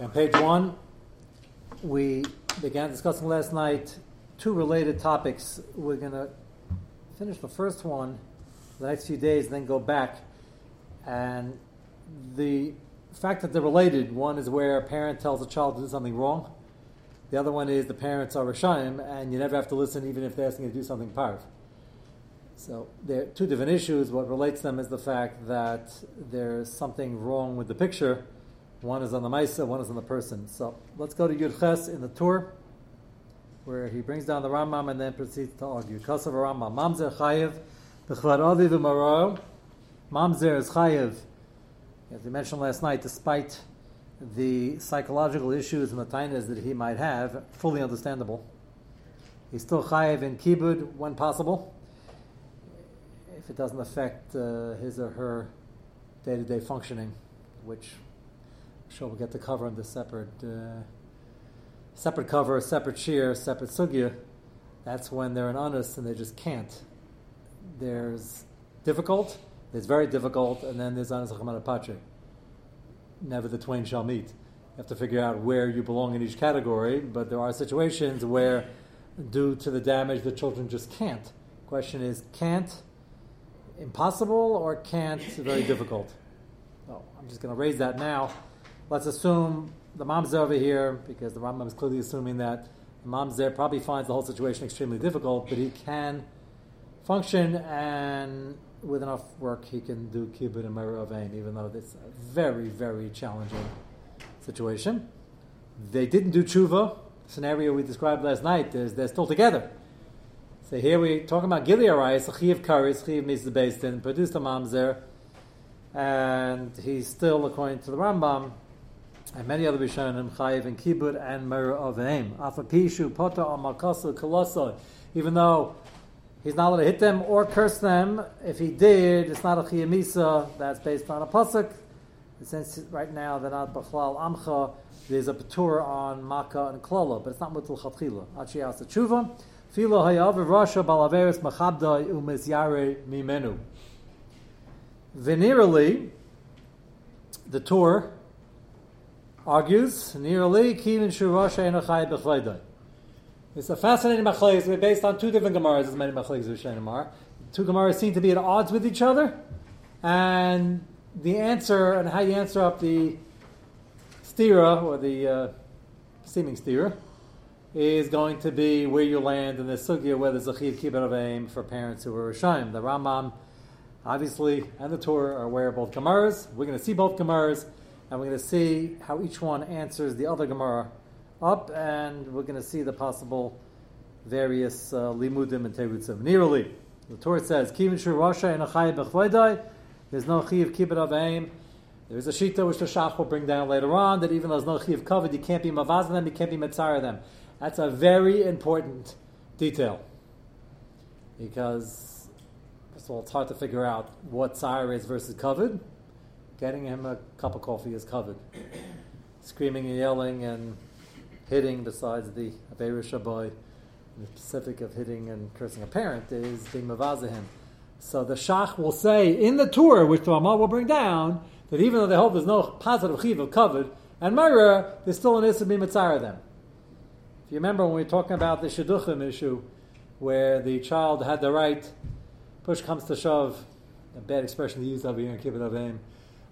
On page one, we began discussing last night two related topics. We're going to finish the first one the next few days, then go back. And the fact that they're related one is where a parent tells a child to do something wrong, the other one is the parents are Rishayim, and you never have to listen even if they're asking you to do something parv. So there are two different issues. What relates them is the fact that there's something wrong with the picture. One is on the Maisa, one is on the person. So let's go to Yud Ches in the Tur, where he brings down the Rambam and then proceeds to argue. Kasav Rambam, Mamzer Chayev, B'chvar Aviv Maro. Mamzer is Chayev, as we mentioned last night, despite the psychological issues and the tainas that he might have, fully understandable. He's still chayiv in kibud when possible, if it doesn't affect uh, his or her day-to-day functioning, which sure we'll get to cover in the separate, uh, separate cover, separate shear, separate sugya. That's when they're in honest and they just can't. There's difficult, there's very difficult, and then there's honest apache never the twain shall meet. You have to figure out where you belong in each category, but there are situations where, due to the damage, the children just can't. Question is, can't impossible or can't very difficult? Oh, I'm just going to raise that now. Let's assume the mom's over here, because the Rambam is clearly assuming that the there probably finds the whole situation extremely difficult, but he can function and with enough work, he can do kibbut and meravain, even though it's a very, very challenging situation. They didn't do tshuva. Scenario we described last night is they're still together. So here we're talking about Gilead rice, Chiv Karis, Chiv Misa Beistin, produced a mamzer, and he's still, according to the Rambam, and many other Rishonim, Chayiv and Kibbut and Mera of Aim. Afapishu, Pota, Kolosso, even though He's not allowed to hit them or curse them. If he did, it's not a chiyamisa. That's based on a pasuk. Since right now they're not b'chlal amcha, there's a patur on makkah and klala, but it's not mutul chatchila. Achi asa tshuva. Filo hayav rasha balaveris machabda umizyare mimenu. Venerally, the Tur argues. It's a fascinating machlekes. Based on two different gemaras. As many machlekes Rishonim Two gemaras seem to be at odds with each other, and the answer and how you answer up the stira or the uh, seeming stira is going to be where you land in the sugya whether there's a chiv kibbut aim for parents who are rishayim. The Rambam, obviously, and the Torah are aware of both gemaras. We're going to see both gemaras, and we're going to see how each one answers the other gemara up, and we're going to see the possible various uh, limudim and terutzim. Nearly, the Torah says, "Kivin shur rasha and achayim There's no chiv kibbut of aim. There's a shita which the shach will bring down later on that even though there's no chiv covered, you can't be mavaz them, you can't be metzar them. That's a very important detail because first of all, it's hard to figure out what tsar is versus covered. Getting him a cup of coffee is covered. Screaming and yelling and hitting, besides the Shaboy, the specific of hitting and cursing a parent, is being Mavazahim. So the Shach will say in the Tur, which the Ramah will bring down, that even though they hope there's no positive chiv covered, and Myra, there's still an issue mitzara them. If you remember when we were talking about the Shidduchim issue, where the child had the right, push comes to shove, a bad expression to use over here in Kibbutz Avim,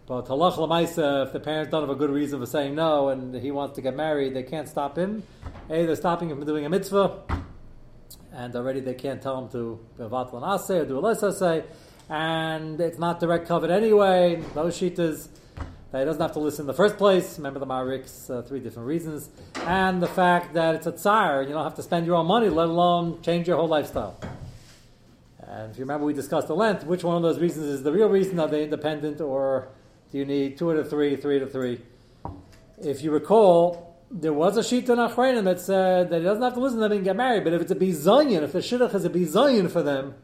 but halach lamaisa, if the parents don't have a good reason for saying no and he wants to get married, they can't stop him. A, they're stopping him from doing a mitzvah, and already they can't tell him to bevat lanase or do a say, and it's not direct covered anyway. Those shitas, that he doesn't have to listen in the first place. Remember the Marik's uh, three different reasons, and the fact that it's a tsar, you don't have to spend your own money, let alone change your whole lifestyle. And if you remember, we discussed the length. Which one of those reasons is the real reason? Are they independent or you need two of three, three of three? If you recall, there was a shita in that said that he doesn't have to listen to them and get married, but if it's a bizayin, if the shidduch is a bizayin for them,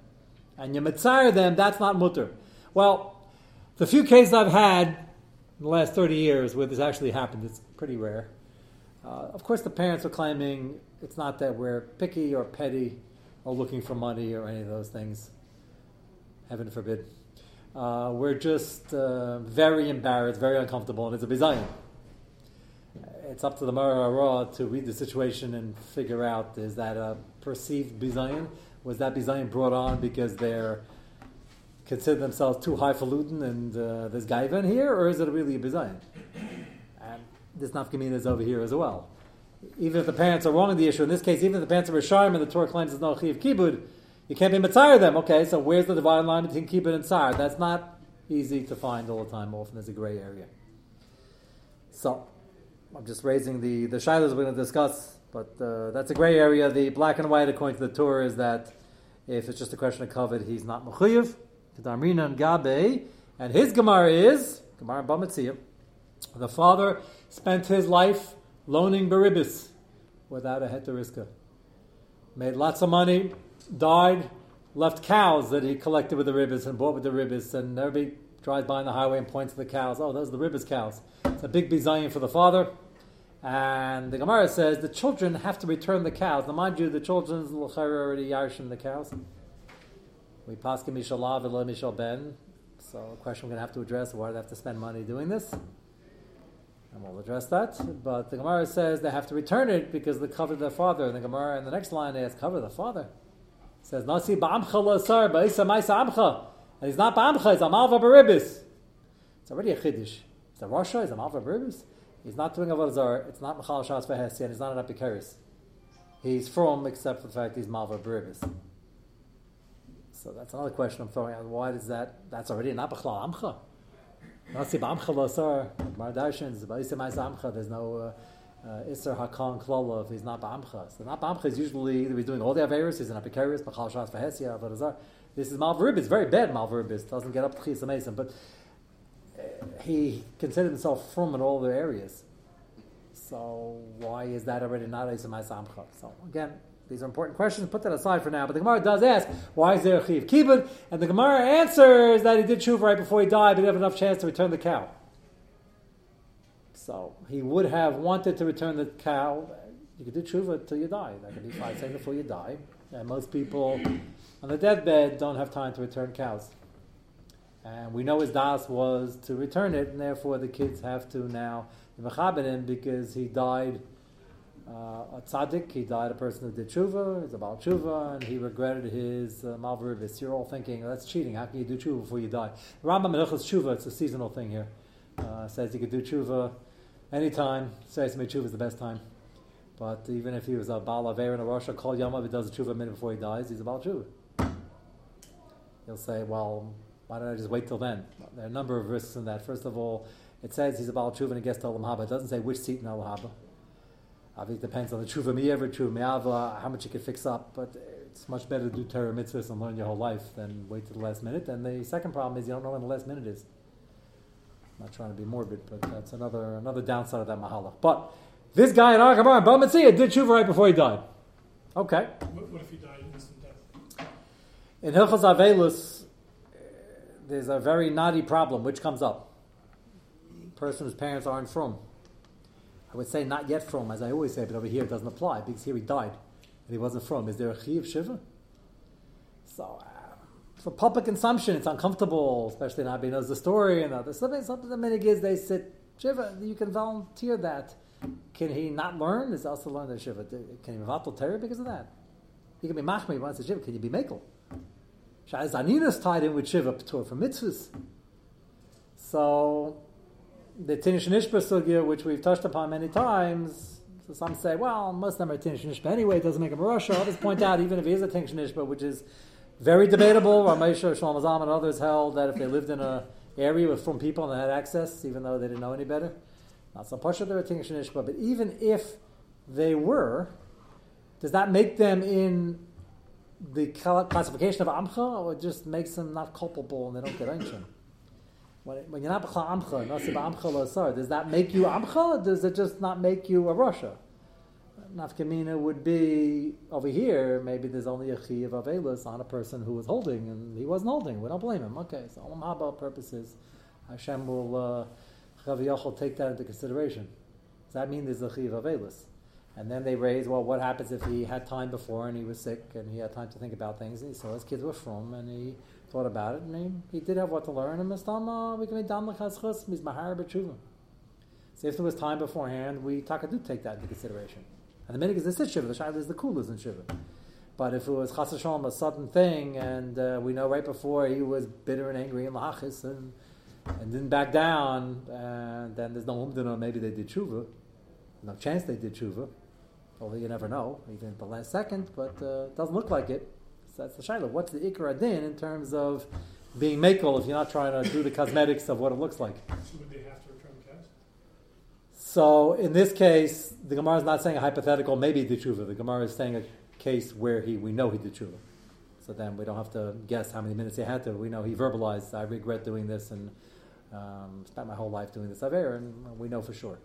and you mitzayir them, that's not mutter. Well, the few cases I've had in the last 30 years where this actually happened, it's pretty rare. Uh, of course, the parents are claiming it's not that we're picky or petty or looking for money or any of those things. Heaven forbid. Uh, we're just uh, very embarrassed, very uncomfortable, and it's a bizayin. it's up to the Mara to read the situation and figure out is that a perceived bizayin? Was that bizayin brought on because they're consider themselves too highfalutin and uh, there's gaivan here, or is it really a bizayin? And this nafkamina is over here as well. Even if the parents are wrong in the issue, in this case, even if the parents are Rishayim and the Torah claims there's no chiv kibud, you can't be mitzayir them. Okay, so where's the dividing line between kibud and tsar? That's not easy to find all the time. Often there's a gray area. So, I'm just raising the, the shilas we're going to discuss, but uh, that's a gray area. The black and white, according to the Torah, is that if it's just a question of covet, he's not mechuyev. Kedarmina and Gabe, and his Gemara is Gemara Bamitziyah. The father spent his life loaning Baribis without a heteriska. Made lots of money, died, left cows that he collected with the ribbis and bought with the ribbis, and everybody drives by on the highway and points to the cows. Oh, those are the ribbis cows. It's a big bizayin for the father. And the Gemara says the children have to return the cows. Now, mind you, the children's already yarshim the cows. We paskin mishalav and mishal ben. So, a question we're going to have to address: Why do they have to spend money doing this? And we'll address that. But the Gemara says they have to return it because they covered their father. And the Gemara in the next line is cover the father. Says Nasi ba'amcha la'sar ba'isa ma'isa amcha. And he's not ba'amcha, he's amalva baribis. It's already a chiddush. It's a rasha, he's amalva baribis. He's not doing avodah zarah. It's not mechal shas v'hesi, and he's not an epikaris. He's from, except for the fact he's malva baribis. So that's another question I'm throwing out. Why does that? That's already not b'chlal amcha. Nasi b'amcha la'sar. Mar darshan ba'isa ma'isa amcha. There's no. Uh, Isser Hakan Klala if he's not Ba'amcha. So not Ba'amcha is usually he's doing all the Averis, he's an Apikarius, Bachal Shas Vahesia, This is Malverib, it's very bad Malverib, doesn't get up to Mason, but uh, he considered himself from in all the areas. So why is that already not Isa Samcha? So again, these are important questions. Put that aside for now. But the Gemara does ask, why is there a chiv kibbud? And the Gemara answers that he did tshuva right before he died, but he didn't have enough chance to return the cow. So he would have wanted to return the cow. You could do tshuva until you die. That could be five seconds before you die. And most people on the deathbed don't have time to return cows. And we know his das was to return it, and therefore the kids have to now mechaben him because he died uh, a tzaddik. He died a person who did tshuva. He's about tshuva, and he regretted his uh, malvaribis. You're all thinking that's cheating. How can you do tshuva before you die? Rambam Menachos tshuva. It's a seasonal thing here. Uh, says you could do tshuva anytime. Says me tshuva is the best time. But even if he was a Baal Aver in a Russia, call Yom he does a tshuva a minute before he dies, he's about tshuva. He'll say, well, why don't I just wait till then? There are a number of risks in that. First of all, it says he's about tshuva and he gets to Haba. It doesn't say which seat in Olam Haba. Obviously, it depends on the tshuva mi'ever, tshuva mi'ava, how much you can fix up. But it's much better to do Torah mitzvahs and learn your whole life than wait to the last minute. And the second problem is you don't know when the last minute is. I'm not trying to be morbid, but that's another another downside of that mahala. But this guy in Arkabar, Bamitzia, did tshuva right before he died. Okay. What, what if he died in instant death? In Hilchas Avelus, there's a very knotty problem which comes up. A person whose parents aren't from. I would say not yet from, as I always say, but over here it doesn't apply because here he died and he wasn't from. Is there a chi of shiva? So, for public consumption, it's uncomfortable, especially now he knows the story and other something. Something the minute is they sit shiva. You can volunteer that. Can he not learn? Is also learn the shiva. Can he vatal terror because of that? He can be machmi once a shiva. Can you be mekel? Shaz tied in with shiva for mitzvahs. So the Tinish Sugya, which we've touched upon many times, so some say, well, most of them are Tinish Nishba anyway, it doesn't make him a Russia. Others point out, even if he is a Tinish which is very debatable, Ramesha, Shalom Azam, and others held that if they lived in an area with from people and they had access, even though they didn't know any better, not so Pasha, they're a. But even if they were, does that make them in the classification of Amcha, or it just makes them not culpable and they don't get ancient? When, you're not b'chla amcha, la'asar, does that make you amcha, or does it just not make you a Russia? Nafkamina would be over here. Maybe there's only a chi of avelus on a person who was holding and he wasn't holding. We don't blame him. Okay, so olam haba purposes, Hashem will uh, take that into consideration. Does that mean there's a chi of avelus? And then they raise, well, what happens if he had time before and he was sick and he had time to think about things and he saw his kids were from and he thought about it, and he, he did have what to learn. And Mistama, we can make dam lechazchus, mis mahar. So if there was time beforehand, we taka do take that into consideration. And the minute is the sit shiva, the shaila is the coolest in shiva. But if it was chas v'shalom, a sudden thing, and uh, we know right before he was bitter and angry in lahachis and, and didn't back down, and then there's no umdana, maybe they did tshuva. No chance they did tshuva. Although you never know, even at the last second, but uh, it doesn't look like it. So that's the shaila. What's the ikra din in terms of being makel if you're not trying to do the cosmetics of what it looks like? So would they have to? So in this case, the Gemara is not saying a hypothetical, maybe the tshuva. The Gemara is saying a case where he we know he did tshuva. So then we don't have to guess how many minutes he had to. We know he verbalized, I regret doing this and um, spent my whole life doing this aver, and we know for sure.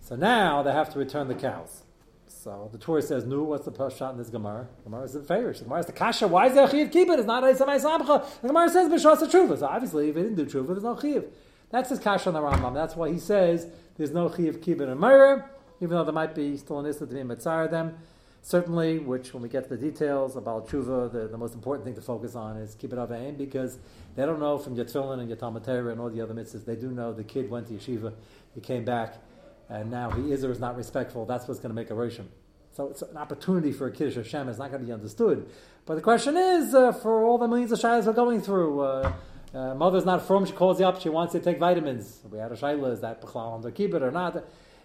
So now they have to return the cows. So the Torah says, "Nu, what's the shot in this Gemara? Gemara is fairish. The Gemara is the kasha. Why is there a chiv keep it? It's not a samcha. The Gemara says b'shas tshuva. So obviously, if he didn't do tshuva, there's no chiv. That's his kasha on the Rambam. That's why he says there's no keep it in Meir, even though there might be still an issa to be mitzar them. Certainly, which when we get to the details about tshuva, the, the most important thing to focus on is it aim because they don't know from your and your and all the other mitzvahs. They do know the kid went to yeshiva, he came back, and now he is or is not respectful. That's what's going to make a roshim. So it's an opportunity for a kiddush Hashem. It's not going to be understood. But the question is, uh, for all the millions of shilas we're going through, uh, uh, mother's not from. She calls you up. She wants you to take vitamins. We had a shayla. Is that under keep it or not?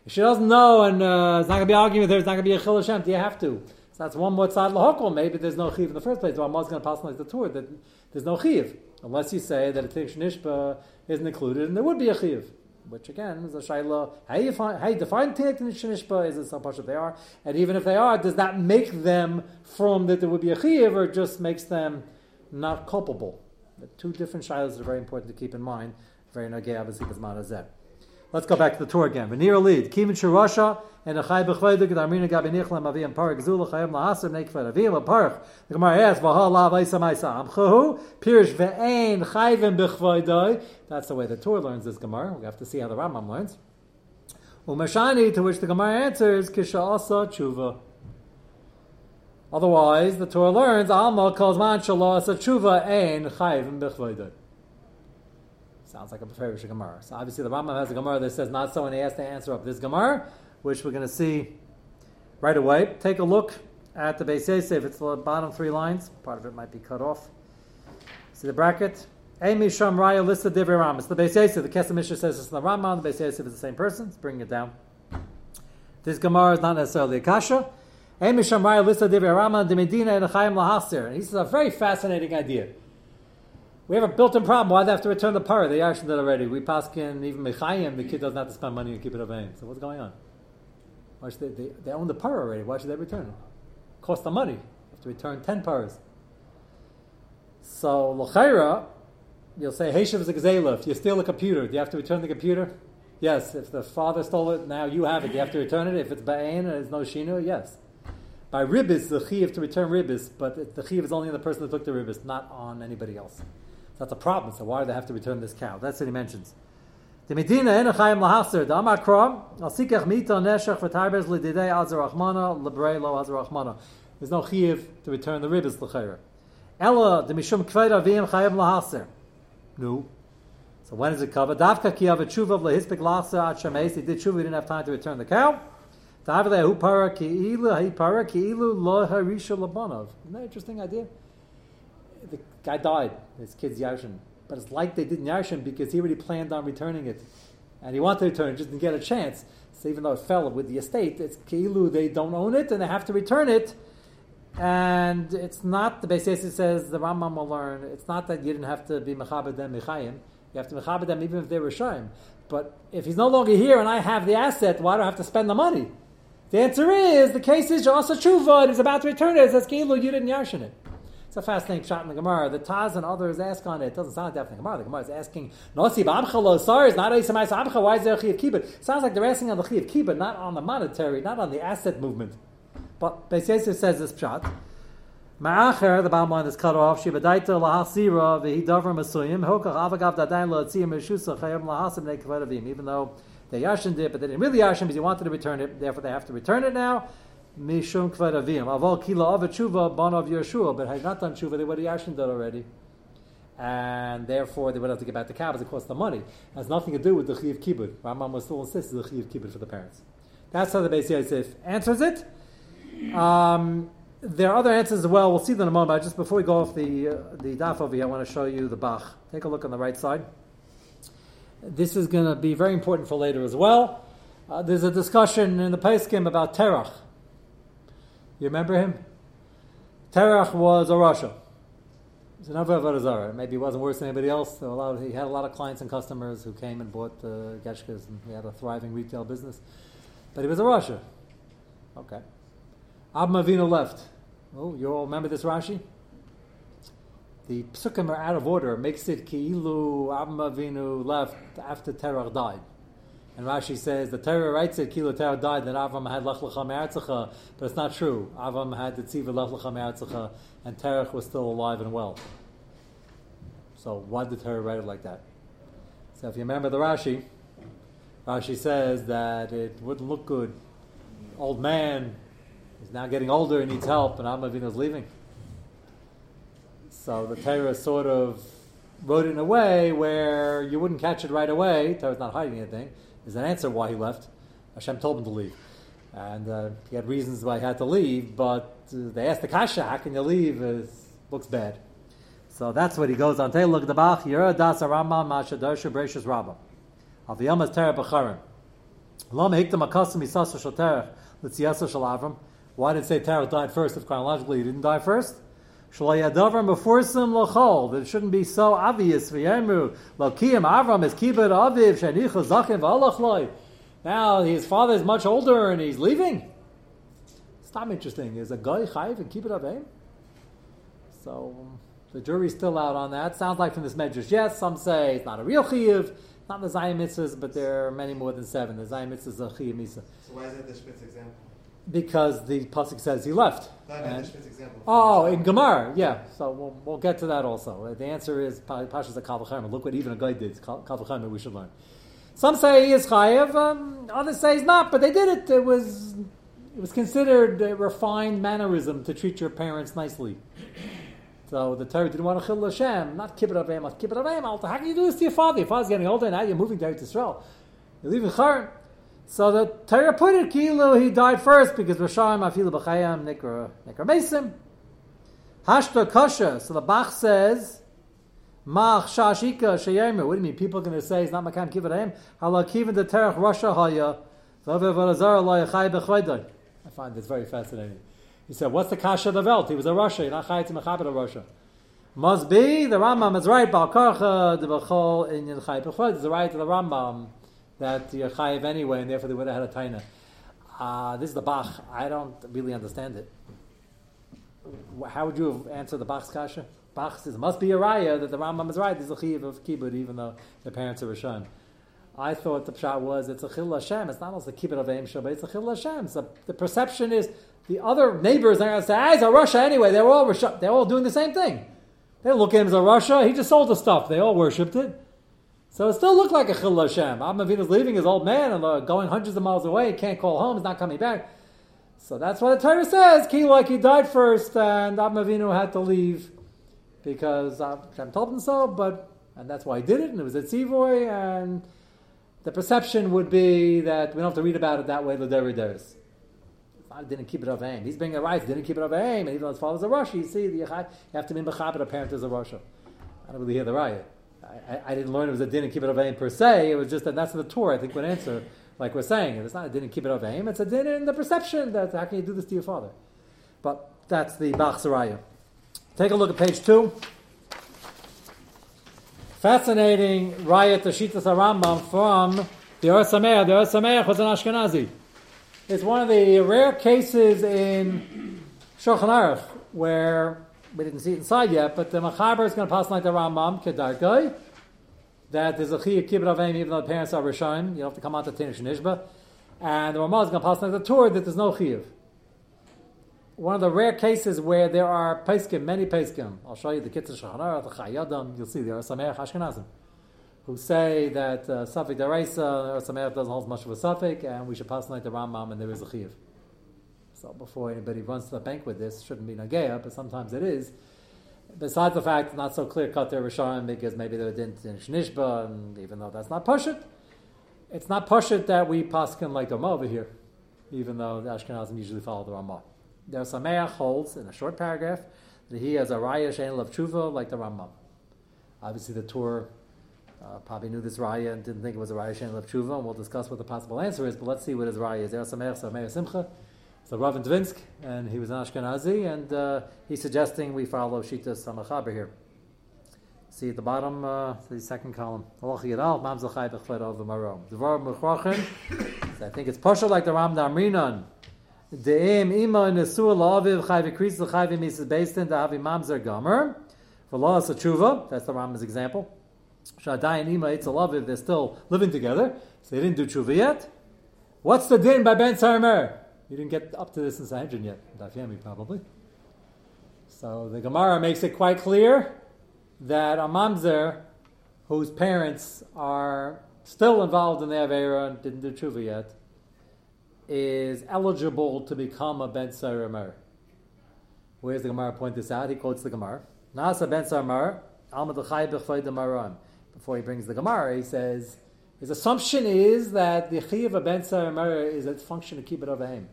If she doesn't know and uh, it's not going to be arguing with her, it's not going to be a chil Hashem. Do you have to? So that's one more tzad lahokol. Maybe there's no chiv in the first place. So Ramah's going to personalize the Tur that there's no chiv unless you say that a tish isn't included, and there would be a chiv. Which again is a shayla. How you you define and nishba is it so much that they are, and even if they are, does that make them from that there would be a chiv, or just makes them not culpable? The two different shilas are very important to keep in mind. Very nagay obviously manazeh. Let's go back to the Tur again. Venir lead. Kimin Shirasha and a Chai Bechveidik and Armina Gabinichla Mavi and Parak Zula Chayim Lahasar Nekfed Avim Parak. The Gemara asks, Vahal La Vaisa Maisa Amchahu Pirish Ve'ein Chayvim Bechveidai. That's the way the Tur learns this Gemara. We have to see how the Rambam learns. Umashani, to which the Gemara answers, Kisha Asa Tshuva. Otherwise, the Torah learns, Alma calls man Shalah Asa Tshuva Ein Chayvim Bechveidai. Sounds like a Beferish Gemara. So obviously the Rambam has a Gemara that says not so, and he has to answer up this Gemara, which we're going to see right away. Take a look at the Beis Yosef. It's the bottom three lines. Part of it might be cut off. See the bracket? Amy Sham Raya list Divrei Ram. It's the Beis Yosef. The Kesef Mishnah says it's the Rambam. The Beis is the same person. Let's bring it down. This Gemara is not necessarily a kasha. Amy Sham Raya list of Rama, the Medina and Chaim Lahasir. And he says a very fascinating idea. We have a built-in problem. Why do they have to return the par? They actually did already. We paskin even mechayim. The kid doesn't have to spend money and keep it avain. So what's going on? Why should they, they, they own the par already. Why should they return it? Cost them money. You have to return ten pars. So lochayra, you'll say Heshav is a gazela. If you steal a computer, do you have to return the computer? Yes. If the father stole it, now you have it. Do you have to return it? If it's ba'ain and there's no shinu, yes. By ribis, the chiv to return ribis, but the chiv is only on the person that took the ribis, not on anybody else. So That's a problem. So why do they have to return this cow? That's what he mentions. The Medina enachayim lahaser the amar kram al sikach mita neshach v'tarbez lididei azar rachmana lebrei lo azar rachmana. There's no chiyuv to return the ribis l'chayra. Ella the mishum kved avim chayim lahaser. No. So when is it covered? Davka ki av tshuva lehispik lahaser at shemeis. He did tshuva. He didn't have time to return the cow. Isn't that interesting idea? the guy died, his kid's Yarshin. But it's like they didn't Yarshin because he already planned on returning it. And he wanted to return it, just didn't get a chance. So even though it fell with the estate, it's Kilu, they don't own it and they have to return it. And it's not, the Beis says, the Rambam will learn, it's not that you didn't have to be Mechabed them Mechayim. You have to Mechabed them even if they were Shaim. But if he's no longer here and I have the asset, why do I have to spend the money? The answer is, the case is Jasa Tshuva, he's about to return it, it says Kilu, you didn't Yarshin it. It's a fascinating shot in the Gemara. The Taz and others ask on it. It doesn't sound like that from the Gemara. The Gemara is asking, Nosib Amcha lo is not Eisamais Amcha, why is there a Chiyav Kibbut? Sounds like they're asking on the Chiyav Kibbut, not on the monetary, not on the asset movement. But Beis Yosef says this shot. Ma'acher, the bottom line is cut off. Shibadaita lahasira v'hidavra masuyim hokach avagav dadayin lo'atziyim reshusa chayim lahasim nekavadavim. Even though they yashin it, but they didn't really yashin because he wanted to return it. Therefore, they have to return it now. Mishum Kvadavim. Aval Kila of Tshuva, Yeshua, but had not done Tshuva, they would have yashin done already. and therefore they would have to get back the cow it costs them money. It has nothing to do with the Chiv Kibbut. Rambam was still insists the Chiv Kibbut for the parents. That's how the Beis Yosef answers it. Um, there are other answers as well. We'll see them in a moment. But just before we go off the uh, the daf over here, I want to show you the Bach. Take a look on the right side. This is going to be very important for later as well. Uh, there's a discussion in the Paiskim about Terach. You remember him? Terach was a Russia. He's an Avodah Maybe he wasn't worse than anybody else. So lot he had a lot of clients and customers who came and bought uh, Geshkas, and he had a thriving retail business. But he was a Russia. Okay. Avraham Avinu left. Oh, you all remember this Rashi? The psukim are out of order. Makes it ki'ilu Avinu left after Terach died. And Rashi says the Torah writes it Kilu Terach died that Avram had Lech Lecha Me'artzecha, but it's not true. Avram had the Tziva Lech Lecha Me'artzecha, and Terach was still alive and well. So why did the Torah write it like that? So if you remember the Rashi, Rashi says that it wouldn't look good. Old man, he's now getting older and needs help, and Avram leaving. So the Torah sort of wrote it in a way where you wouldn't catch it right away. Torah's not hiding anything. There's an answer why he left. Hashem told him to leave. And uh, he had reasons why he had to leave, but uh, they asked the Kasha, how can you leave? It looks bad. So that's what he goes on. Take a look at the Bach. Yera das Rambam Masha Darsha Breshus Rabbah. Aviyam is Terah B'charim. Lama hiktam akasim isasa shal Terah l'tziyasa shal Avram. Why did it say Terah died first if chronologically he didn't die first? That it shouldn't be so obvious. Now his father is much older and he's leaving. It's not interesting. Is a guy chayiv and kibbut avim? So um, the jury's still out on that. Sounds like from this medrash, yes. Some say it's not a real chiyuv, not the Zayim mitzvahs, but there are many more than seven. The Zayim mitzvahs are chiyuv misa. So why is that the Spitz example? Because the pasuk says he left. No, no, the example. Oh, in Gemara, yeah. So we'll, we'll get to that also. The answer is Pasha's a Kal Look what even a guy did. Kal we should learn. Some say he is chayev, um, others say he's not, but they did it. It was it was considered a refined mannerism to treat your parents nicely. So the Torah didn't want to kill Hashem, not kibbut avim, not kibbut avim. How can you do this to your father? Your father's getting older, now you're moving to Israel. You're leaving Charan. So the Torah put it, Kilu, he died first because Rashayim Afilu B'chayim Nikra Nikra Mesim. Hashta Kasha. So the Bach says, Mach Shashika Sheyemir. What do you mean? People are going to say he's not Makam Kibbutz Hala Kivin the Terach Rasha Haya. I find this very fascinating. He said, "What's the kasha of the Welt? He was a Russia. You're not chayit mechabit a Russia. Must be the Rambam is right. Bal karcha the bechol in yin Is the right of the Rambam that you're chayiv anyway, and therefore they would have had a taina. Uh, this is the Bach. I don't really understand it. How would you have answered the Bach's kasha? Bach says, it must be a raya that the Rambam is right. There's a chiv of kibbut, even though the parents are Rishon. I thought the pshat was it's a chil Hashem. It's not also the kibbut of Aim but it's a chil Hashem. So the perception is the other neighbors are going to say, ah, a Russia anyway. They're all they're all doing the same thing. They look at him as a Russia. He just sold the stuff. They all worshipped it. So it still looked like a Chil Hashem. Avram leaving his old man and uh, going hundreds of miles away. He can't call home. He's not coming back. So that's why the Torah says, Ki like he died first, and Avram had to leave because Hashem told him so. But and that's why he did it. And it was at Tzivoy. And the perception would be that we don't have to read about it that way. The Deris. Father didn't keep it of aim. He's being a right, didn't keep it of aim, and even though his father's a Russia, you see, the you have to be mechaber a parent is a Russia. I don't really hear the riot. I, I, didn't learn it was a din and keep it of aim per se. It was just that that's the Torah. I think would answer like we're saying. It's not a din and keep it of aim. It's a din in the perception that how can you do this to your father? But that's the Bach Saraya. Take a look at page two. Fascinating riot to Shitas Rambam from the Or Sameach. The Or Sameach was an Ashkenazi. It's one of the rare cases in Shulchan Aruch where we didn't see it inside yet, but the Machaber is going to pass like the Rambam Kedarkai, that there's a Chiyah Kibbut Avim even though the parents are Rishon, you don't have to come out to Tinish Nishba, and the Rambam is going to pass like the Torah that there's no Chiyuv. One of the rare cases where there are Peskim, many Peskim, I'll show you the Kitzur Shulchan Aruch, the Chayadam, you'll see there are Sameach Ashkenazim, who say that uh, Safik Daraisa or Sameach doesn't hold much of a Safik, and we should pass like the Ramam, and there is a Chiyuv. So before anybody runs to the bank with this, shouldn't be Nagea, but sometimes it is. Besides the fact not so clear cut they're Rishon because maybe they didn't in Shnishba, and even though that's not Pashit, it's not Pashit that we paskin like the over here, even though the Ashkenazim usually follow the Ramah. There Sameach holds in a short paragraph that he has a Raya Shein Lav Tshuva like the Rambam. Obviously, the Torah uh, probably knew this Raya and didn't think it was a Raya Shein Lav Tshuva, and we'll discuss what the possible answer is, but let's see what his Raya is. There Sameach, Sameach Simcha. So Rav Dvinsk, and he was an Ashkenazi, and uh, he's suggesting we follow Shita Samachaber here. See at the bottom, uh, the second column. I think it's partial like the Ram Damrinan. De'im ima nesur la'aviv chayvi kris l'chayvi mises beistin da'avi mamzer gomer. V'lo as tshuva, that's the Ram's example. Shadayin ima it's a laviv, they're still living together, so they didn't do tshuva yet. What's the din by Ben Sarmer? You didn't get up to this in Sanhedrin yet, Dafyami probably. So the Gemara makes it quite clear that a mamzer whose parents are still involved in the Avera and didn't do tshuva yet is eligible to become a Ben Saramar. Where's the Gemara point this out? He quotes the Gemara. Nasa Ben Saramar, Before he brings the Gemara, he says, his assumption is that the Chiyav of Ben is a function of kibbut avahim.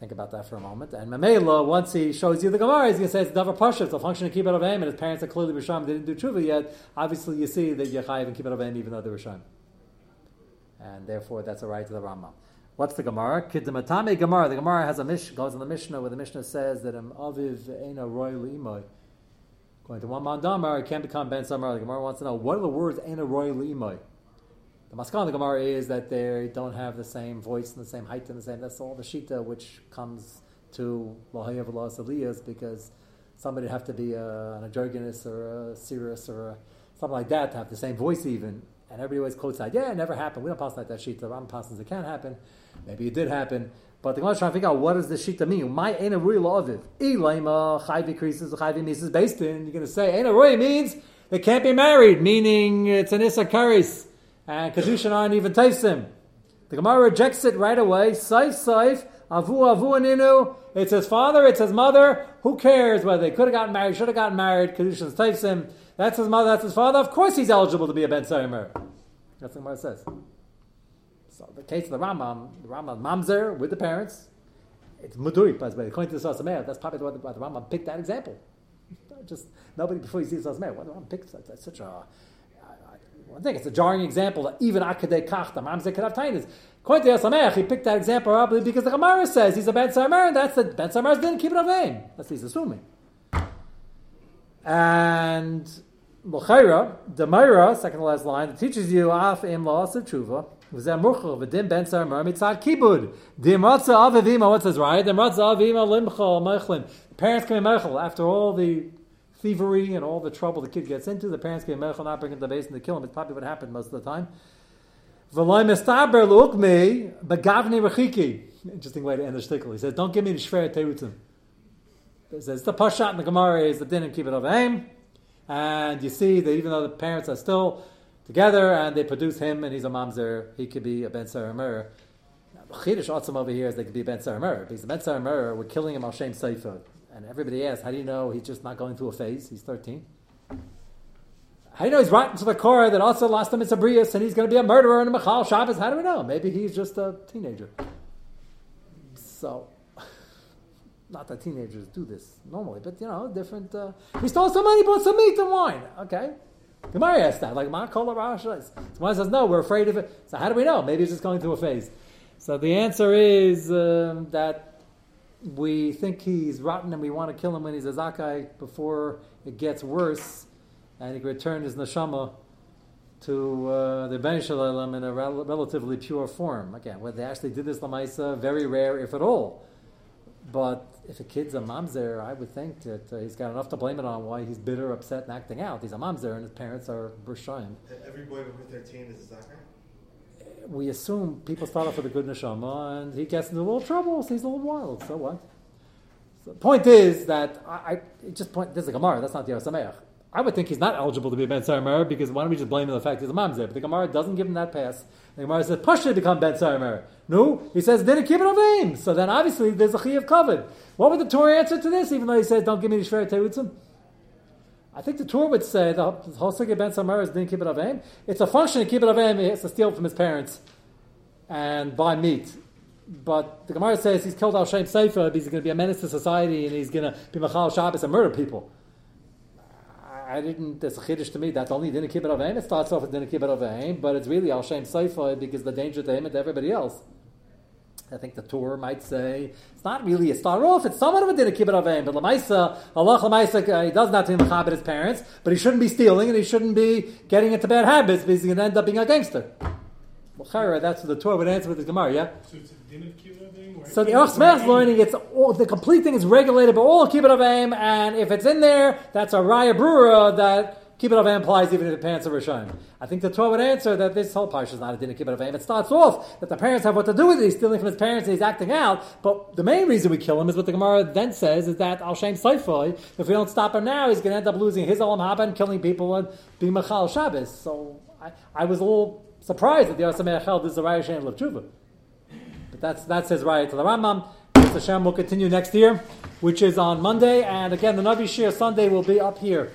Think about that for a moment. And Mamela, once he shows you the Gemara, he's going to say it's Davar Pasha, it's a function of kibbut avahim, and his parents are clearly Risham, they didn't do tshuva yet. Obviously, you see that you're and kibbut avahim even though they're Risham and therefore that's a right to the Rambam. What's the Gemara? Kiddamatame Gemara. The Gemara has a mish goes in the Mishnah where the Mishnah says that an aviv ena royal imoy. Going to one mandamar, it can't become ben samar. The Gemara wants to know what are the words ena royal imoy. The maskan the Gemara is that they don't have the same voice and the same height and the same. That's all the shita which comes to lahayav aliyas because somebody would have to be a, an Agerginus or a Cirrus or a, something like that to have the same voice even. And everybody always quotes that, yeah, it never happened. We don't pass like that. The Ram passes it can happen. Maybe it did happen. But the Gemara is trying to figure out what does the shita mean. My ain't a real aviv. Ilaima chayvi creases chayvi mises based in. You're going to say ain't a roy means they can't be married, meaning it's an issa karis and kedushin aren't even taisim. The Gemara rejects it right away. Saif saif avu avu aninu. It's his father. It's his mother. Who cares whether they could have gotten married, should have gotten married? Kedushin's taisim. That's his mother, that's his father. Of course he's eligible to be a Ben Sa'imer. That's what the Gemara says. So the case of the Rambam, the Rambam Mamzer with the parents, it's the way. According to the Sasamer, that's probably why the, why the Rambam picked that example. Just nobody before you see the Sasamer, why the Rambam picked? That's such a. Think it's a jarring example that even Akadei the Mamzer could have tainas. According to Yasamech, he picked that example probably because the Gemara says he's a Ben Sa'imer, and that's the Ben Sa'imer didn't keep it name. That's what he's assuming. And L'chaira, the Meira, second to last line, teaches you af im laws of. V'zeh murchel v'dim ben sarmer mitzad kibud. Dim ratza avivima, what says right? Dim ratza avivima limchal meichlin. Parents can be meichel after all the thievery and all the trouble the kid gets into. The parents can be meichel, not bring him to the base and to kill him. It's probably what happened most of the time. V'loy mistaber l'ukmi begavni rechiki. Interesting way to end the shtickle. He says, don't give me the shver terutzim. It says, the pashat in the Gemara is the din and keep it of aim. And you see that even though the parents are still together and they produce him and he's a mamzer, he could be a ben saramer. Chidish Atzim over here is they could be a ben saramer because the ben saramer we're killing him al shem seifa. And everybody asks, how do you know he's just not going through a phase? He's thirteen. How do you know he's rotten to the core that also lost him in Sabrius and he's going to be a murderer in a Machal Shabbos? How do we know? Maybe he's just a teenager. So not that teenagers do this normally, but you know, different. Uh, he stole some money, bought some meat and wine. Okay. Gemara asked that, like, Ma Rasha. Someone says, no, we're afraid of it. So how do we know? Maybe he's just going through a phase. So the answer is um, that we think he's rotten and we want to kill him when he's a Zakai before it gets worse and he can return his neshama to uh, the Ben Shalom in a rel- relatively pure form. Again, whether they actually did this Lamaisa, very rare, if at all. But if a kid's a mamzer, I would think that uh, he's got enough to blame it on why he's bitter, upset, and acting out. He's a mamzer, and his parents are Bershayim. Every boy before 13 is a Zakar? We assume people start off with a good neshama, and he gets into a little trouble, so he's a little wild. So what? So the point is that I, I just point. This is a Gemara. That's not the Yosameach. I would think he's not eligible to be a Ben Saramera because why don't we just blame him the fact he's a mamzer? But the Gemara doesn't give him that pass. The Gemara says, Push to become Ben Saramera. No, he says, didn't keep it of aim. So then obviously there's a Chi of covered. What would the Torah answer to this, even though he says, don't give me the Shver Teutzim? I think the Torah would say the whole Sugya Ben Saramera didn't keep it of aim. It's a function of keep it of aim, he has to steal from his parents and buy meat. But the Gemara says he's killed Al Shem Sefer because he's going to be a menace to society and he's going to be Machal Shabbos and murder people. I didn't, there's a chiddush to me that's only it of aim. It starts off with it of aim, but it's really Al Shem Sefer because the danger to him and to everybody else. I think the Torah might say it's not really a start off. It's somewhat of a it of aim, but Lamaisa, Allah Lamaisa, uh, he does not to him his parents, but he shouldn't be stealing and he shouldn't be getting into bad habits because going to end up being a gangster. Well, that's what the Torah would answer with the Gemara, yeah? So it's a din of kibbutz aim? So the is learning it's all, the complete thing is regulated by all kibbutz of aim, and if it's in there, that's a raya brura that kibbutz of aim applies even if the parents are Rishayim. I think the Torah would answer that this whole parsha is not a din of kibbutz of aim. It starts off that the parents have what to do with it. He's stealing from his parents and he's acting out. But the main reason we kill him is what the Gemara then says is that Al Shem Saifoy, if we don't stop him now, he's going to end up losing his Olam Haba and killing people and being Machal Shabbos. So I, I was a little surprised that the Yosemite held is a Raya of Tshuva. But that's, that's his Raya to the Rambam. Mr. Shem will continue next year, which is on Monday. And again, the Navi Shir Sunday will be up here.